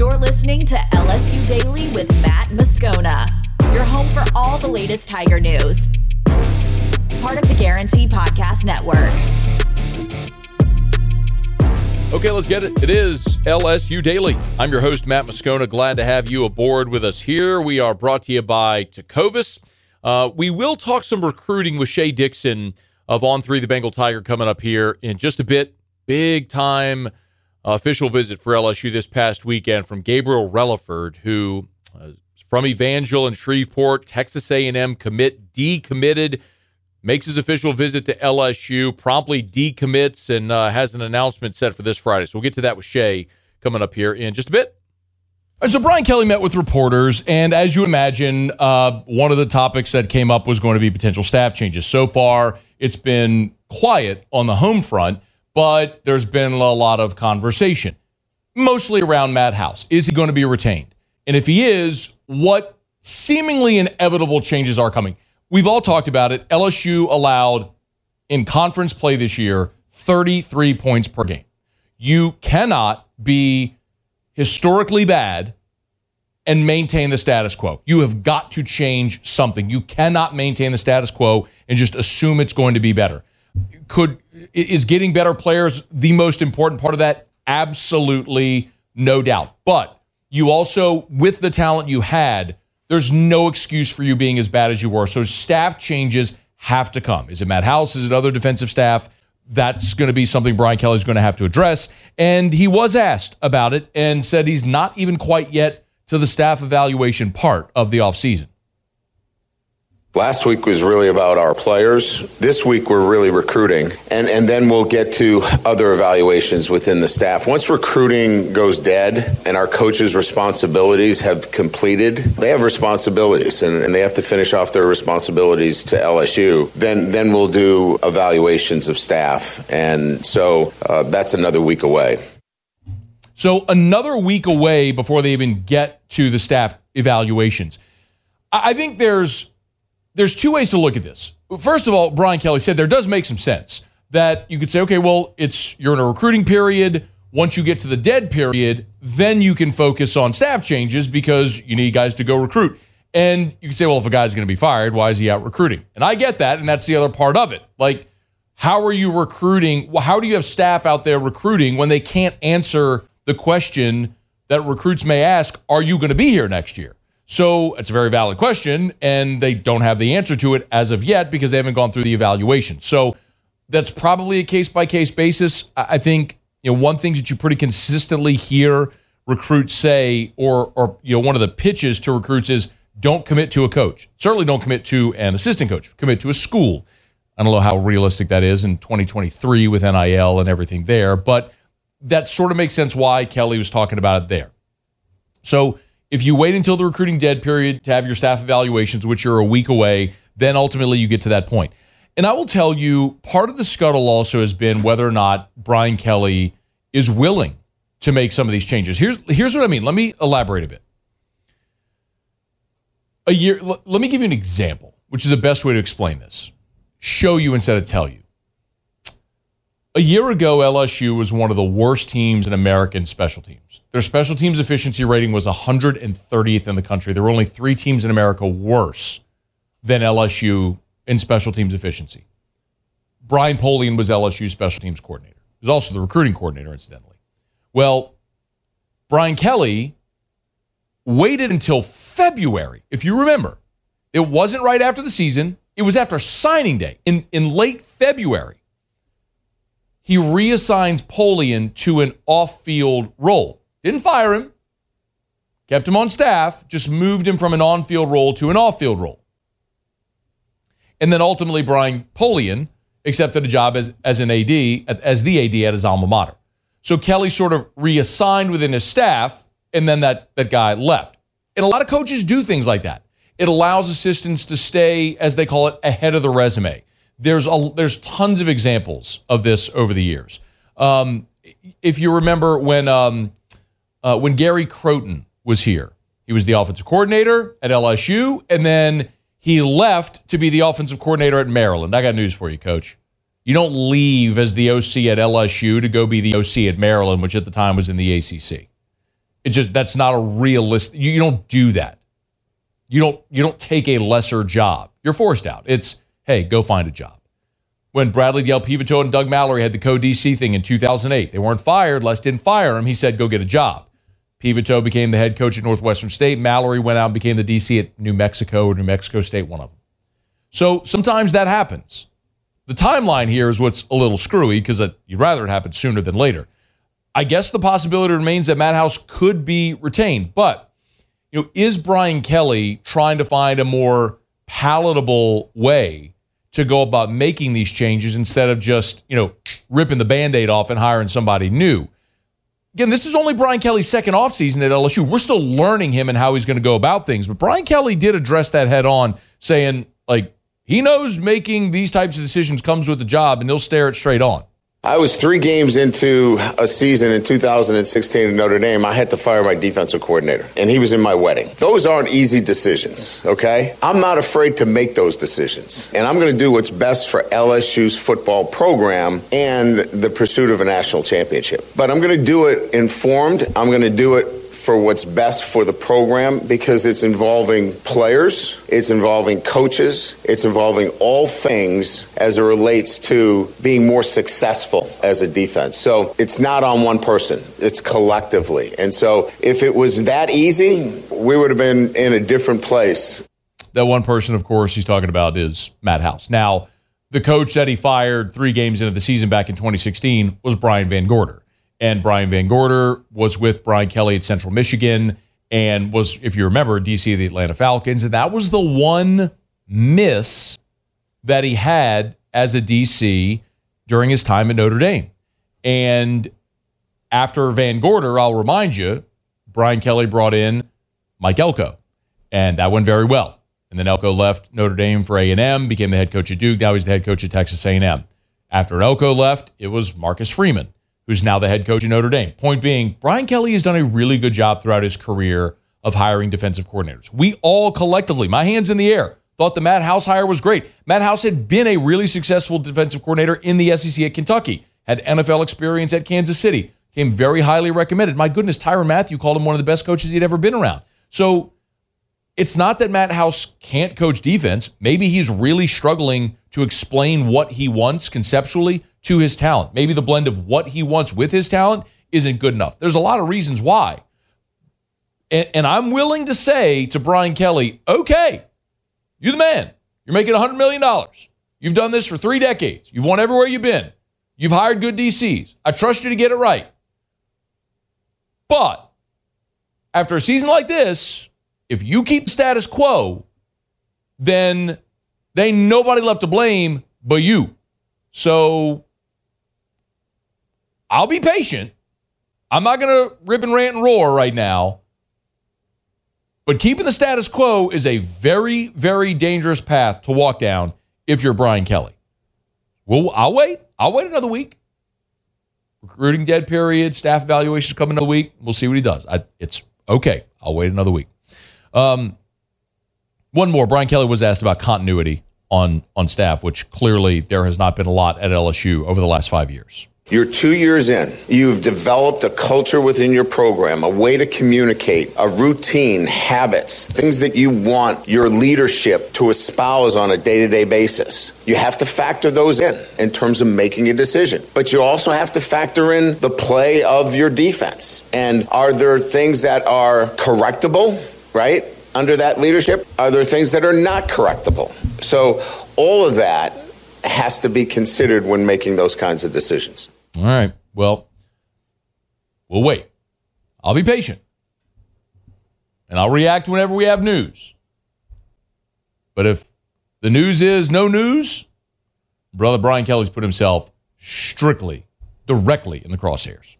You're listening to LSU Daily with Matt Moscona, your home for all the latest Tiger news. Part of the Guarantee Podcast Network. Okay, let's get it. It is LSU Daily. I'm your host, Matt Moscona. Glad to have you aboard with us here. We are brought to you by Tecovas. Uh, we will talk some recruiting with Shea Dixon of On 3 the Bengal Tiger coming up here in just a bit. Big time official visit for LSU this past weekend from Gabriel Relaford, who uh, from Evangel and Shreveport, Texas A&M commit, decommitted makes his official visit to LSU, promptly decommits, and uh, has an announcement set for this Friday. So we'll get to that with Shea coming up here in just a bit. so Brian Kelly met with reporters, and as you imagine, uh, one of the topics that came up was going to be potential staff changes. So far, it's been quiet on the home front, but there's been a lot of conversation, mostly around Matt House. Is he going to be retained? And if he is, what seemingly inevitable changes are coming? We've all talked about it. LSU allowed in conference play this year 33 points per game. You cannot be historically bad and maintain the status quo. You have got to change something. You cannot maintain the status quo and just assume it's going to be better. Could is getting better players the most important part of that? Absolutely no doubt. But you also with the talent you had there's no excuse for you being as bad as you were. So staff changes have to come. Is it Matt House? Is it other defensive staff? That's going to be something Brian Kelly's going to have to address. And he was asked about it and said he's not even quite yet to the staff evaluation part of the offseason. Last week was really about our players. This week we're really recruiting. And, and then we'll get to other evaluations within the staff. Once recruiting goes dead and our coaches' responsibilities have completed, they have responsibilities and, and they have to finish off their responsibilities to LSU. Then, then we'll do evaluations of staff. And so uh, that's another week away. So another week away before they even get to the staff evaluations. I think there's there's two ways to look at this. First of all, Brian Kelly said there does make some sense that you could say, okay, well, it's you're in a recruiting period. Once you get to the dead period, then you can focus on staff changes because you need guys to go recruit. And you can say, well, if a guy's going to be fired, why is he out recruiting? And I get that, and that's the other part of it. Like, how are you recruiting? Well, how do you have staff out there recruiting when they can't answer the question that recruits may ask, are you going to be here next year? So it's a very valid question, and they don't have the answer to it as of yet because they haven't gone through the evaluation. So that's probably a case by case basis. I think you know one thing that you pretty consistently hear recruits say, or or you know one of the pitches to recruits is don't commit to a coach. Certainly don't commit to an assistant coach. Commit to a school. I don't know how realistic that is in 2023 with NIL and everything there, but that sort of makes sense why Kelly was talking about it there. So if you wait until the recruiting dead period to have your staff evaluations, which are a week away, then ultimately you get to that point. And I will tell you, part of the scuttle also has been whether or not Brian Kelly is willing to make some of these changes. Here's here's what I mean. Let me elaborate a bit. A year. Let me give you an example, which is the best way to explain this. Show you instead of tell you. A year ago, LSU was one of the worst teams in American special teams. Their special teams efficiency rating was 130th in the country. There were only three teams in America worse than LSU in special teams efficiency. Brian Polian was LSU's special teams coordinator. He was also the recruiting coordinator, incidentally. Well, Brian Kelly waited until February, if you remember. It wasn't right after the season, it was after signing day in, in late February. He reassigns Polian to an off field role. Didn't fire him, kept him on staff, just moved him from an on field role to an off field role. And then ultimately, Brian Polian accepted a job as, as an AD, as the AD at his alma mater. So Kelly sort of reassigned within his staff, and then that, that guy left. And a lot of coaches do things like that. It allows assistants to stay, as they call it, ahead of the resume. There's a, there's tons of examples of this over the years. Um, if you remember when um, uh, when Gary Crowton was here, he was the offensive coordinator at LSU, and then he left to be the offensive coordinator at Maryland. I got news for you, coach. You don't leave as the OC at LSU to go be the OC at Maryland, which at the time was in the ACC. It just that's not a realistic. You, you don't do that. You don't you don't take a lesser job. You're forced out. It's hey, go find a job. When Bradley Dale Peveto and Doug Mallory had the co-DC thing in 2008, they weren't fired. Les didn't fire him. He said, "Go get a job." Peveto became the head coach at Northwestern State. Mallory went out and became the DC at New Mexico or New Mexico State, one of them. So sometimes that happens. The timeline here is what's a little screwy because you'd rather it happen sooner than later. I guess the possibility remains that Matt House could be retained, but you know, is Brian Kelly trying to find a more palatable way to go about making these changes instead of just, you know, ripping the band-aid off and hiring somebody new? Again, this is only Brian Kelly's second offseason at LSU. We're still learning him and how he's going to go about things. But Brian Kelly did address that head on, saying, like, he knows making these types of decisions comes with the job and he'll stare it straight on. I was three games into a season in 2016 in Notre Dame. I had to fire my defensive coordinator, and he was in my wedding. Those aren't easy decisions, okay? I'm not afraid to make those decisions, and I'm going to do what's best for LSU's football program and the pursuit of a national championship. But I'm going to do it informed. I'm going to do it for what's best for the program because it's involving players, it's involving coaches, it's involving all things as it relates to being more successful as a defense. So it's not on one person, it's collectively. And so if it was that easy, we would have been in a different place. That one person, of course, he's talking about is Matt House. Now, the coach that he fired three games into the season back in 2016 was Brian VanGorder. And Brian VanGorder was with Brian Kelly at Central Michigan and was, if you remember, DC of the Atlanta Falcons. And that was the one miss that he had as a DC during his time at Notre Dame. And after VanGorder, I'll remind you, Brian Kelly brought in Mike Elko, and that went very well. And then Elko left Notre Dame for A&M, became the head coach at Duke. Now he's the head coach at Texas A&M. After Elko left, it was Marcus Freeman who's now the head coach of Notre Dame. Point being, Brian Kelly has done a really good job throughout his career of hiring defensive coordinators. We all collectively, my hands in the air, thought the Matt House hire was great. Matt House had been a really successful defensive coordinator in the SEC at Kentucky, had NFL experience at Kansas City, came very highly recommended. My goodness, Tyrann Mathieu called him one of the best coaches he'd ever been around. So it's not that Matt House can't coach defense. Maybe he's really struggling to explain what he wants conceptually to his talent. Maybe the blend of what he wants with his talent isn't good enough. There's a lot of reasons why. And, and I'm willing to say to Brian Kelly, okay, you're the man. You're making $100 million. You've done this for three decades. You've won everywhere you've been. You've hired good DCs. I trust you to get it right. But after a season like this, if you keep the status quo, then they ain't nobody left to blame but you. So I'll be patient. I'm not going to rip and rant and roar right now. But keeping the status quo is a very, very dangerous path to walk down if you're Brian Kelly. Well, I'll wait. I'll wait another week. Recruiting dead period, staff evaluations coming another week. We'll see what he does. I, it's okay. I'll wait another week. Um, one more. Brian Kelly was asked about continuity on on staff, which clearly there has not been a lot at LSU over the last five years. You're two years in. You've developed a culture within your program, a way to communicate, a routine, habits, things that you want your leadership to espouse on a day to day basis. You have to factor those in in terms of making a decision. But you also have to factor in the play of your defense. And are there things that are correctable, right? Under that leadership? Are there things that are not correctable? So all of that has to be considered when making those kinds of decisions. All right. Well, we'll wait. I'll be patient. And I'll react whenever we have news. But if the news is no news, brother Brian Kelly's put himself strictly, directly in the crosshairs.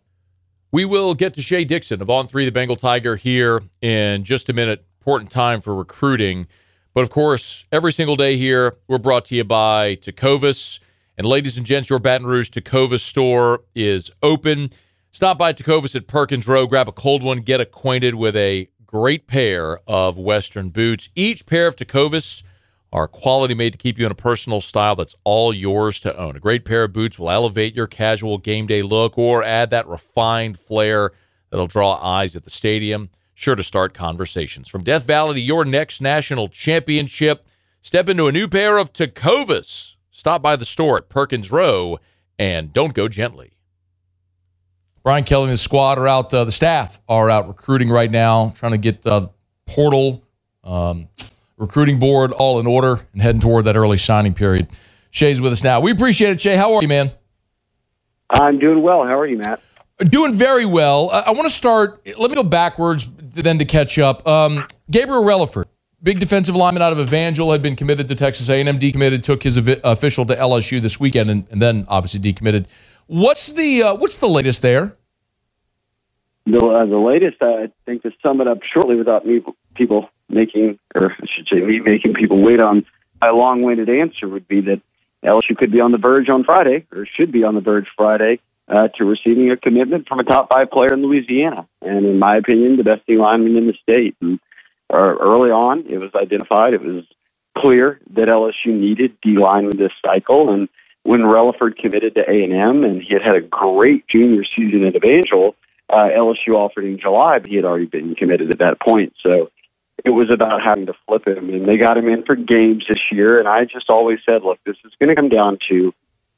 We will get to Shea Dixon of On Three, the Bengal Tiger, here in just a minute. Important time for recruiting. But of course, every single day here, we're brought to you by Tecovas. And ladies and gents, your Baton Rouge Tecovas store is open. Stop by Tecovas at Perkins Row, grab a cold one, get acquainted with a great pair of Western boots. Each pair of Tecovas are quality made to keep you in a personal style that's all yours to own. A great pair of boots will elevate your casual game day look or add that refined flair that'll draw eyes at the stadium. Sure to start conversations. From Death Valley to your next national championship, step into a new pair of Tecovas. Stop by the store at Perkins Row and don't go gently. Brian Kelly and his squad are out. Uh, the staff are out recruiting right now, trying to get uh, portal, um, recruiting board all in order and heading toward that early signing period. Shea's with us now. We appreciate it, Shea. How are you, man? I'm doing well. How are you, Matt? Doing very well. I, I want to start. Let me go backwards, then to catch up. Um, Gabriel Relaford, big defensive lineman out of Evangel, had been committed to Texas A&M, decommitted, took his official to LSU this weekend, and, and then obviously decommitted. What's the uh, what's the latest there? The, uh, the latest, I think, to sum it up shortly without me people making, or I should say, me making people wait on a long-winded answer would be that LSU could be on the verge on Friday, or should be on the verge Friday, uh, to receiving a commitment from a top five player in Louisiana, and in my opinion, the best D lineman in the state. And uh, early on, it was identified, it was clear that LSU needed D lineman this cycle, and when Relaford committed to A and M, and he had had a great junior season at Evangel, uh, LSU offered in July, but he had already been committed at that point. So it was about having to flip him, and they got him in for games this year. And I just always said, look, this is going to come down to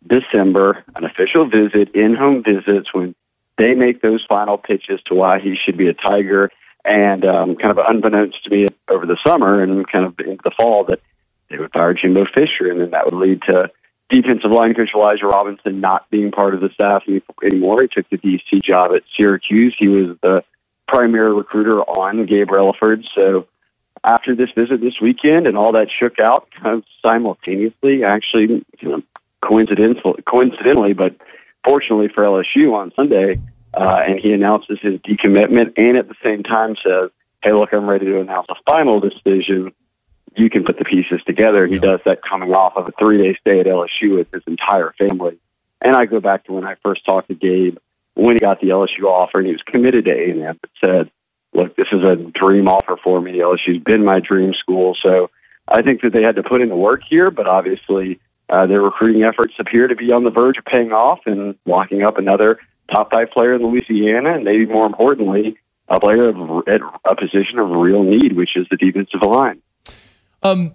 December, an official visit, in-home visits when they make those final pitches to why he should be a Tiger. And um, kind of unbeknownst to me over the summer and kind of into the fall, that they would fire Jimbo Fisher, and then that would lead to defensive line coach Elijah Robinson not being part of the staff anymore. He took the DC job at Syracuse. He was the primary recruiter on Gabe Relaford. So after this visit this weekend and all that shook out kind of simultaneously, actually, you know, coincidentally, coincidentally, but fortunately for LSU on Sunday, uh, and he announces his decommitment and at the same time says, "Hey, look, I'm ready to announce a final decision." You can put the pieces together. He does that coming off of a three day stay at LSU with his entire family. And I go back to when I first talked to Gabe when he got the LSU offer and he was committed to A&M. But said, "Look, this is a dream offer for me. LSU's been my dream school." So I think that they had to put in the work here, but obviously uh, their recruiting efforts appear to be on the verge of paying off and locking up another top five player in Louisiana, and maybe more importantly, a player of, at a position of real need, which is the defensive line. Um,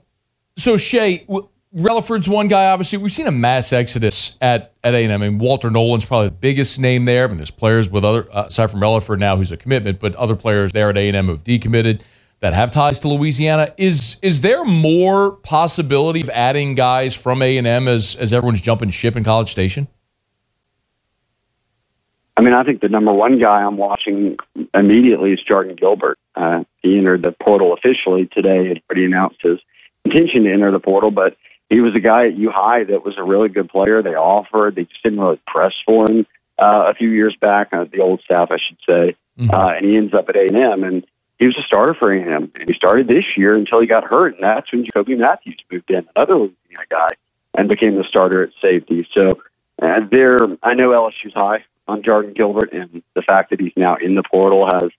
so Shea, w- Relaford's one guy. Obviously, we've seen a mass exodus at at A and M. I mean, Walter Nolen's probably the biggest name there. I mean, there's players with other uh, aside from Relaford now who's a commitment, but other players there at A and M who've decommitted that have ties to Louisiana. Is is there more possibility of adding guys from A and M as as everyone's jumping ship in College Station? I mean, I think the number one guy I'm watching immediately is Jardin Gilbert. Uh, he entered the portal officially today. Had already announced his intention to enter the portal, but he was a guy at U High that was a really good player. They offered, they just didn't really press for him uh, a few years back. Uh, the old staff, I should say, mm-hmm. uh, and he ends up at A and M, and he was a starter for A and M. And he started this year until he got hurt, and that's when Jacoby Matthews moved in, another Louisiana guy, and became the starter at safety. So uh, there, I know LSU's high on Jardin Gilbert, and the fact that he's now in the portal has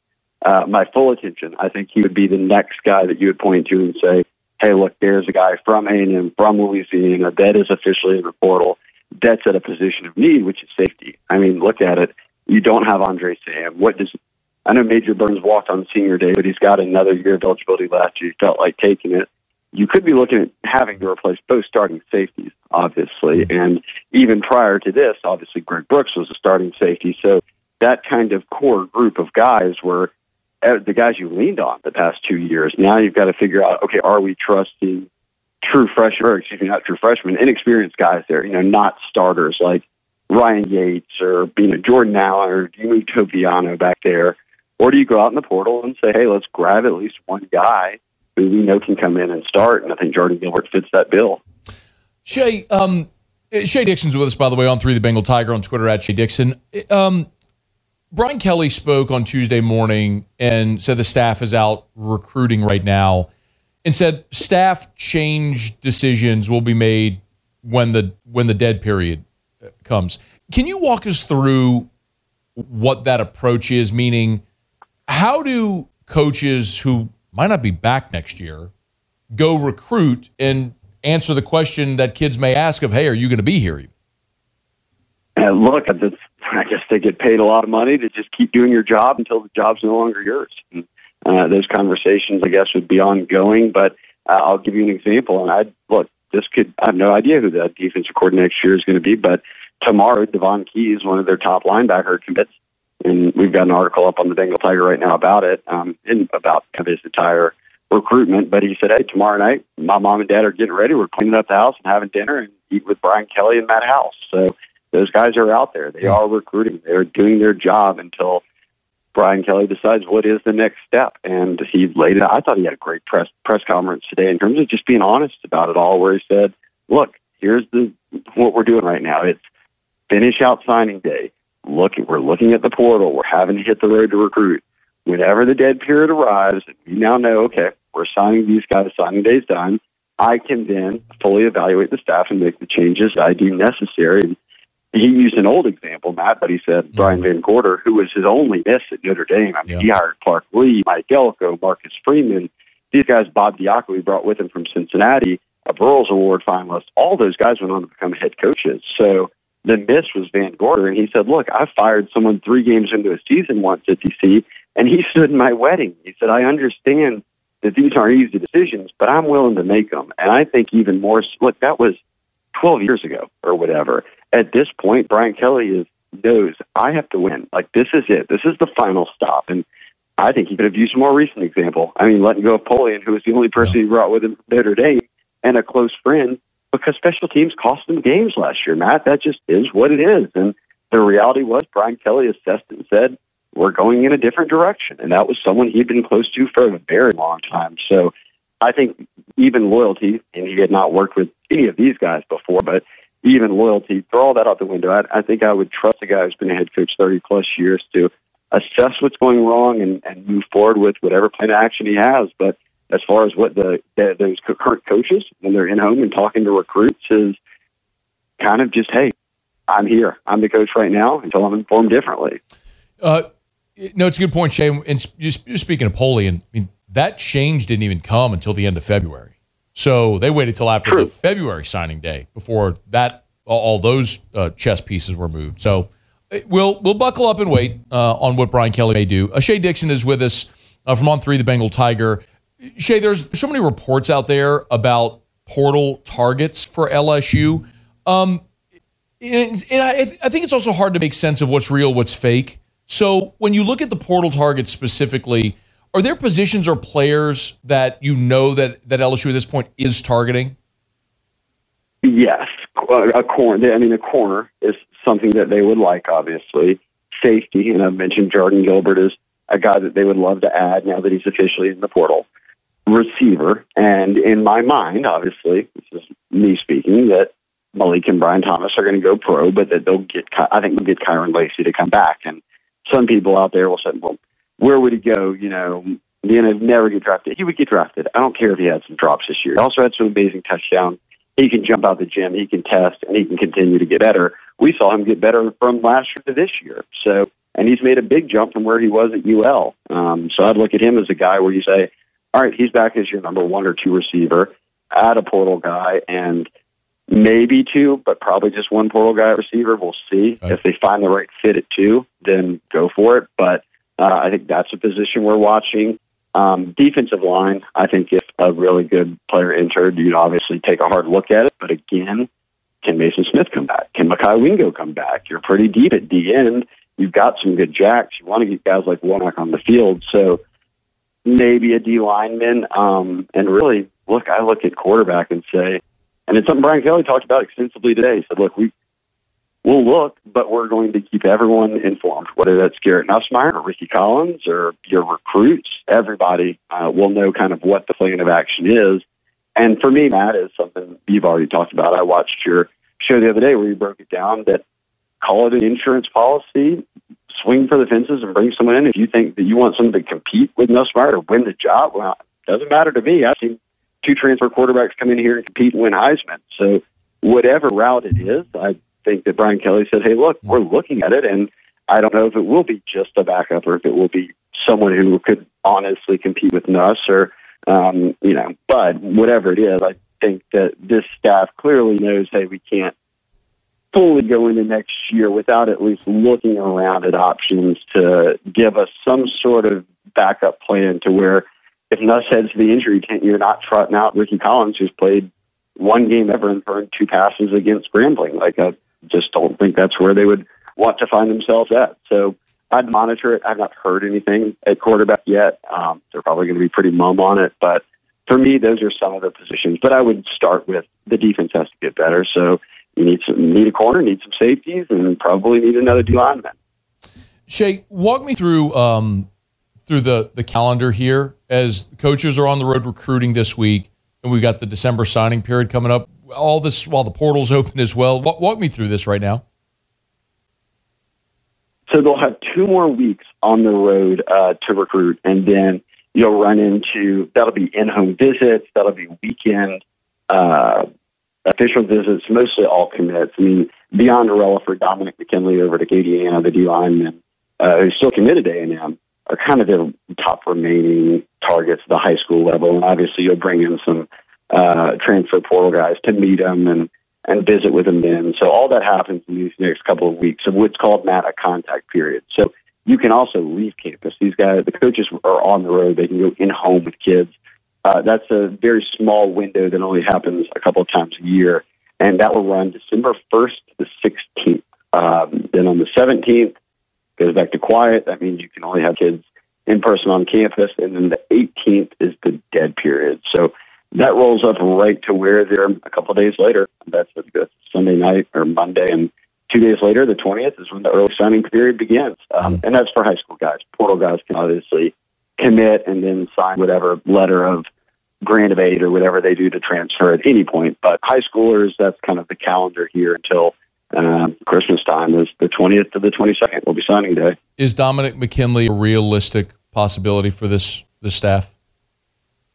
uh, my full attention. I think he would be the next guy that you would point to and say, "Hey, look, there's a guy from A&M, from Louisiana that is officially in the portal." that's at a position of need, which is safety. I mean, look at it. You don't have Andre Sam. What does I know Major Burns walked on senior day, but he's got another year of eligibility left. He felt like taking it. You could be looking at having to replace both starting safeties, obviously. Mm-hmm. And even prior to this, obviously Greg Brooks was a starting safety. So that kind of core group of guys were the guys you leaned on the past two years. Now you've got to figure out, okay, are we trusting true freshmen, or excuse me, not true freshmen, inexperienced guys there, you know, not starters like Ryan Yaites or, you know, Jordan Allen or do you move Toviano back there? Or do you go out in the portal and say, hey, let's grab at least one guy who we know can come in and start? And I think Jardin Gilbert fits that bill. Shea, um, Shea Dixon's with us, by the way, on Three the Bengal Tiger on Twitter at Shea Dixon. Um, Brian Kelly spoke on Tuesday morning and said the staff is out recruiting right now and said staff change decisions will be made when the when the dead period comes. Can you walk us through what that approach is meaning how do coaches who might not be back next year go recruit and answer the question that kids may ask of, hey, are you going to be here? And look, I guess they get paid a lot of money to just keep doing your job until the job's no longer yours. And, uh, those conversations, I guess, would be ongoing. But uh, I'll give you an example. And I look, this could I have no idea who the defensive coordinator next year is going to be, but tomorrow Davhon Keys, one of their top linebacker commits, and we've got an article up on the Bengal Tiger right now about it, um, and about kind of his entire recruitment. But he said, "Hey, tomorrow night, my mom and dad are getting ready. We're cleaning up the house and having dinner and eat with Brian Kelly and Matt House." So those guys are out there. They are recruiting. They're doing their job until Brian Kelly decides what is the next step. And he laid it. Out. I thought he had a great press press conference today in terms of just being honest about it all, where he said, "Look, here's the what we're doing right now. It's finish out signing day." look, we're looking at the portal. We're having to hit the road to recruit. Whenever the dead period arrives, we now know, okay, we're signing these guys, signing day's done. I can then fully evaluate the staff and make the changes I deem necessary. He used an old example, Matt, but he said mm-hmm. Brian VanGorder, who was his only miss at Notre Dame. I mean, he hired Clark Lea, Mike Elko, Marcus Freeman. These guys, Bob Diaco, he brought with him from Cincinnati, a Broyles Award finalist. All those guys went on to become head coaches. So the miss was VanGorder, and he said, "Look, I fired someone three games into a season once at DC, and he stood in my wedding." He said, "I understand that these aren't easy decisions, but I'm willing to make them." And I think even more. Look, that was 12 years ago or whatever. At this point, Brian Kelly is knows I have to win. Like this is it. This is the final stop, and I think he could have used a more recent example. I mean, letting go of Polian, who was the only person he brought with him from Notre Dame and a close friend because special teams cost him games last year, Matt. That just is what it is. And the reality was Brian Kelly assessed it and said, we're going in a different direction. And that was someone he'd been close to for a very long time. So I think even loyalty, and he had not worked with any of these guys before, but even loyalty, throw all that out the window. I, I think I would trust a guy who's been a head coach 30 plus years to assess what's going wrong and, and move forward with whatever plan of action he has. But as far as what the, the those current coaches when they're in home and talking to recruits is kind of just hey i'm here i'm the coach right now until i'm informed differently uh, no it's a good point shane and just, speaking of Polian, i mean that change didn't even come until the end of february so they waited till after True. the february signing day before that all, those uh, chess pieces were moved so we'll we'll buckle up and wait uh, on what brian kelly may do uh, Shea dixon is with us uh, from on three the bengal tiger Shea, there's so many reports out there about portal targets for LSU. Um, and, and I, I, think it's also hard to make sense of what's real, what's fake. So when you look at the portal targets specifically, are there positions or players that you know that, that LSU at this point is targeting? Yes, a corner. I mean, a corner is something that they would like. Obviously, safety, and I've mentioned Jardin Gilbert is a guy that they would love to add now that he's officially in the portal receiver. And in my mind, obviously, this is me speaking, that Malik and Brian Thomas are going to go pro, but that they'll get, I think they'll get Kyren Lacy to come back. And some people out there will say, well, where would he go? You know, you know, never get drafted. He would get drafted. I don't care if he had some drops this year. He also had some amazing touchdowns. He can jump out the gym, he can test, and he can continue to get better. We saw him get better from last year to this year. So, and he's made a big jump from where he was at UL. Um, so I'd look at him as a guy where you say, all right, he's back as your number one or two receiver, add a portal guy, and maybe two, but probably just one portal guy receiver. We'll see Okay. if they find the right fit at two, then go for it. But uh, I think that's a position we're watching. Um, defensive line, I think if a really good player entered, you'd obviously take a hard look at it. But again, can Mason Smith come back? Can Mekhi Wingo come back? You're pretty deep at D end. You've got some good jacks. You want to get guys like Womack on the field. So maybe a D lineman. Um, and really, look, I look at quarterback and say, and it's something Brian Kelly talked about extensively today. He said, look, we we'll look, but we're going to keep everyone informed, whether that's Garrett Nussmeier or Rickie Collins or your recruits. Everybody uh, will know kind of what the plan of action is. And for me, Matt, is something you've already talked about. I watched your show the other day where you broke it down that call it an insurance policy, swing for the fences and bring someone in. If you think that you want someone to compete with Nussmeier or win the job, well, it doesn't matter to me. I've seen two transfer quarterbacks come in here and compete and win Heisman. So whatever route it is, I think that Brian Kelly said, hey, look, we're looking at it, and I don't know if it will be just a backup or if it will be someone who could honestly compete with Nuss or, um, you know, but whatever it is, I think that this staff clearly knows, hey, we can't fully go into next year without at least looking around at options to give us some sort of backup plan to where if Nuss heads to the injury tent, you're not trotting out Rickie Collins, who's played one game ever and thrown two passes against Grambling. Like, I just don't think that's where they would want to find themselves at. So I'd monitor it. I've not heard anything at quarterback yet. Um, they're probably going to be pretty mum on it, but for me, those are some of the positions. But I would start with the defense has to get better. So you need some need a corner, need some safeties, and probably need another D lineman. Shea, walk me through um, through the the calendar here as coaches are on the road recruiting this week, and we've got the December signing period coming up. All this while the portal's open as well. Walk, me through this right now. So they'll have two more weeks on the road uh, to recruit, and then you'll run into that'll be in-home visits, that'll be weekend uh, official visits, mostly all commits. I mean, beyond for Dominick McKinley over to Acadiana, the D lineman, uh, who's still committed to A&M, are kind of their top remaining targets at the high school level. And obviously, you'll bring in some uh, transfer portal guys to meet them and and visit with them then. So all that happens in these next couple of weeks of what's called Matt a contact period. So you can also leave campus. These guys, the coaches are on the road. They can go in home with kids. Uh, that's a very small window that only happens a couple of times a year, and that will run December 1st to the 16th. Um, then on the 17th, goes back to quiet. That means you can only have kids in person on campus, and then the 18th is the dead period. So that rolls up right to where they're a couple of days later. That's the Sunday night or Monday, and two days later, the 20th, is when the early signing period begins. Um, and that's for high school guys. Portal guys can obviously commit and then sign whatever letter of grant of aid or whatever they do to transfer at any point. But high schoolers, that's kind of the calendar here until uh, Christmas time is the 20th to the 22nd will be signing day. Is Dominick McKinley a realistic possibility for this this staff?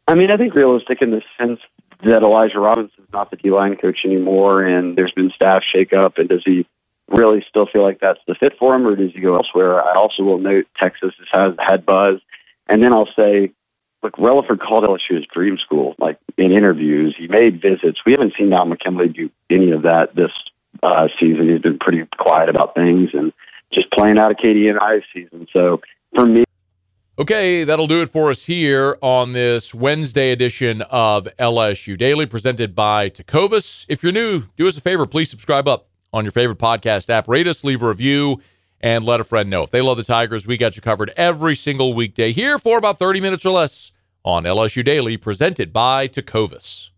I mean, I think realistic in the sense that Elijah Robinson's not the D line coach anymore, and there's been staff shakeup. And does he really still feel like that's the fit for him, or does he go elsewhere? I also will note Texas has had buzz, and then I'll say, look, Relaford called LSU his dream school. Like in interviews, he made visits. We haven't seen Don McKinley do any of that this uh, season. He's been pretty quiet about things and just playing out Acadian high season. So for me. Okay, that'll do it for us here on this Wednesday edition of LSU Daily, presented by Tecovas. If you're new, do us a favor, please subscribe up on your favorite podcast app. Rate us, leave a review, and let a friend know. If they love the Tigers, we got you covered every single weekday here for about 30 minutes or less on LSU Daily, presented by Tecovas.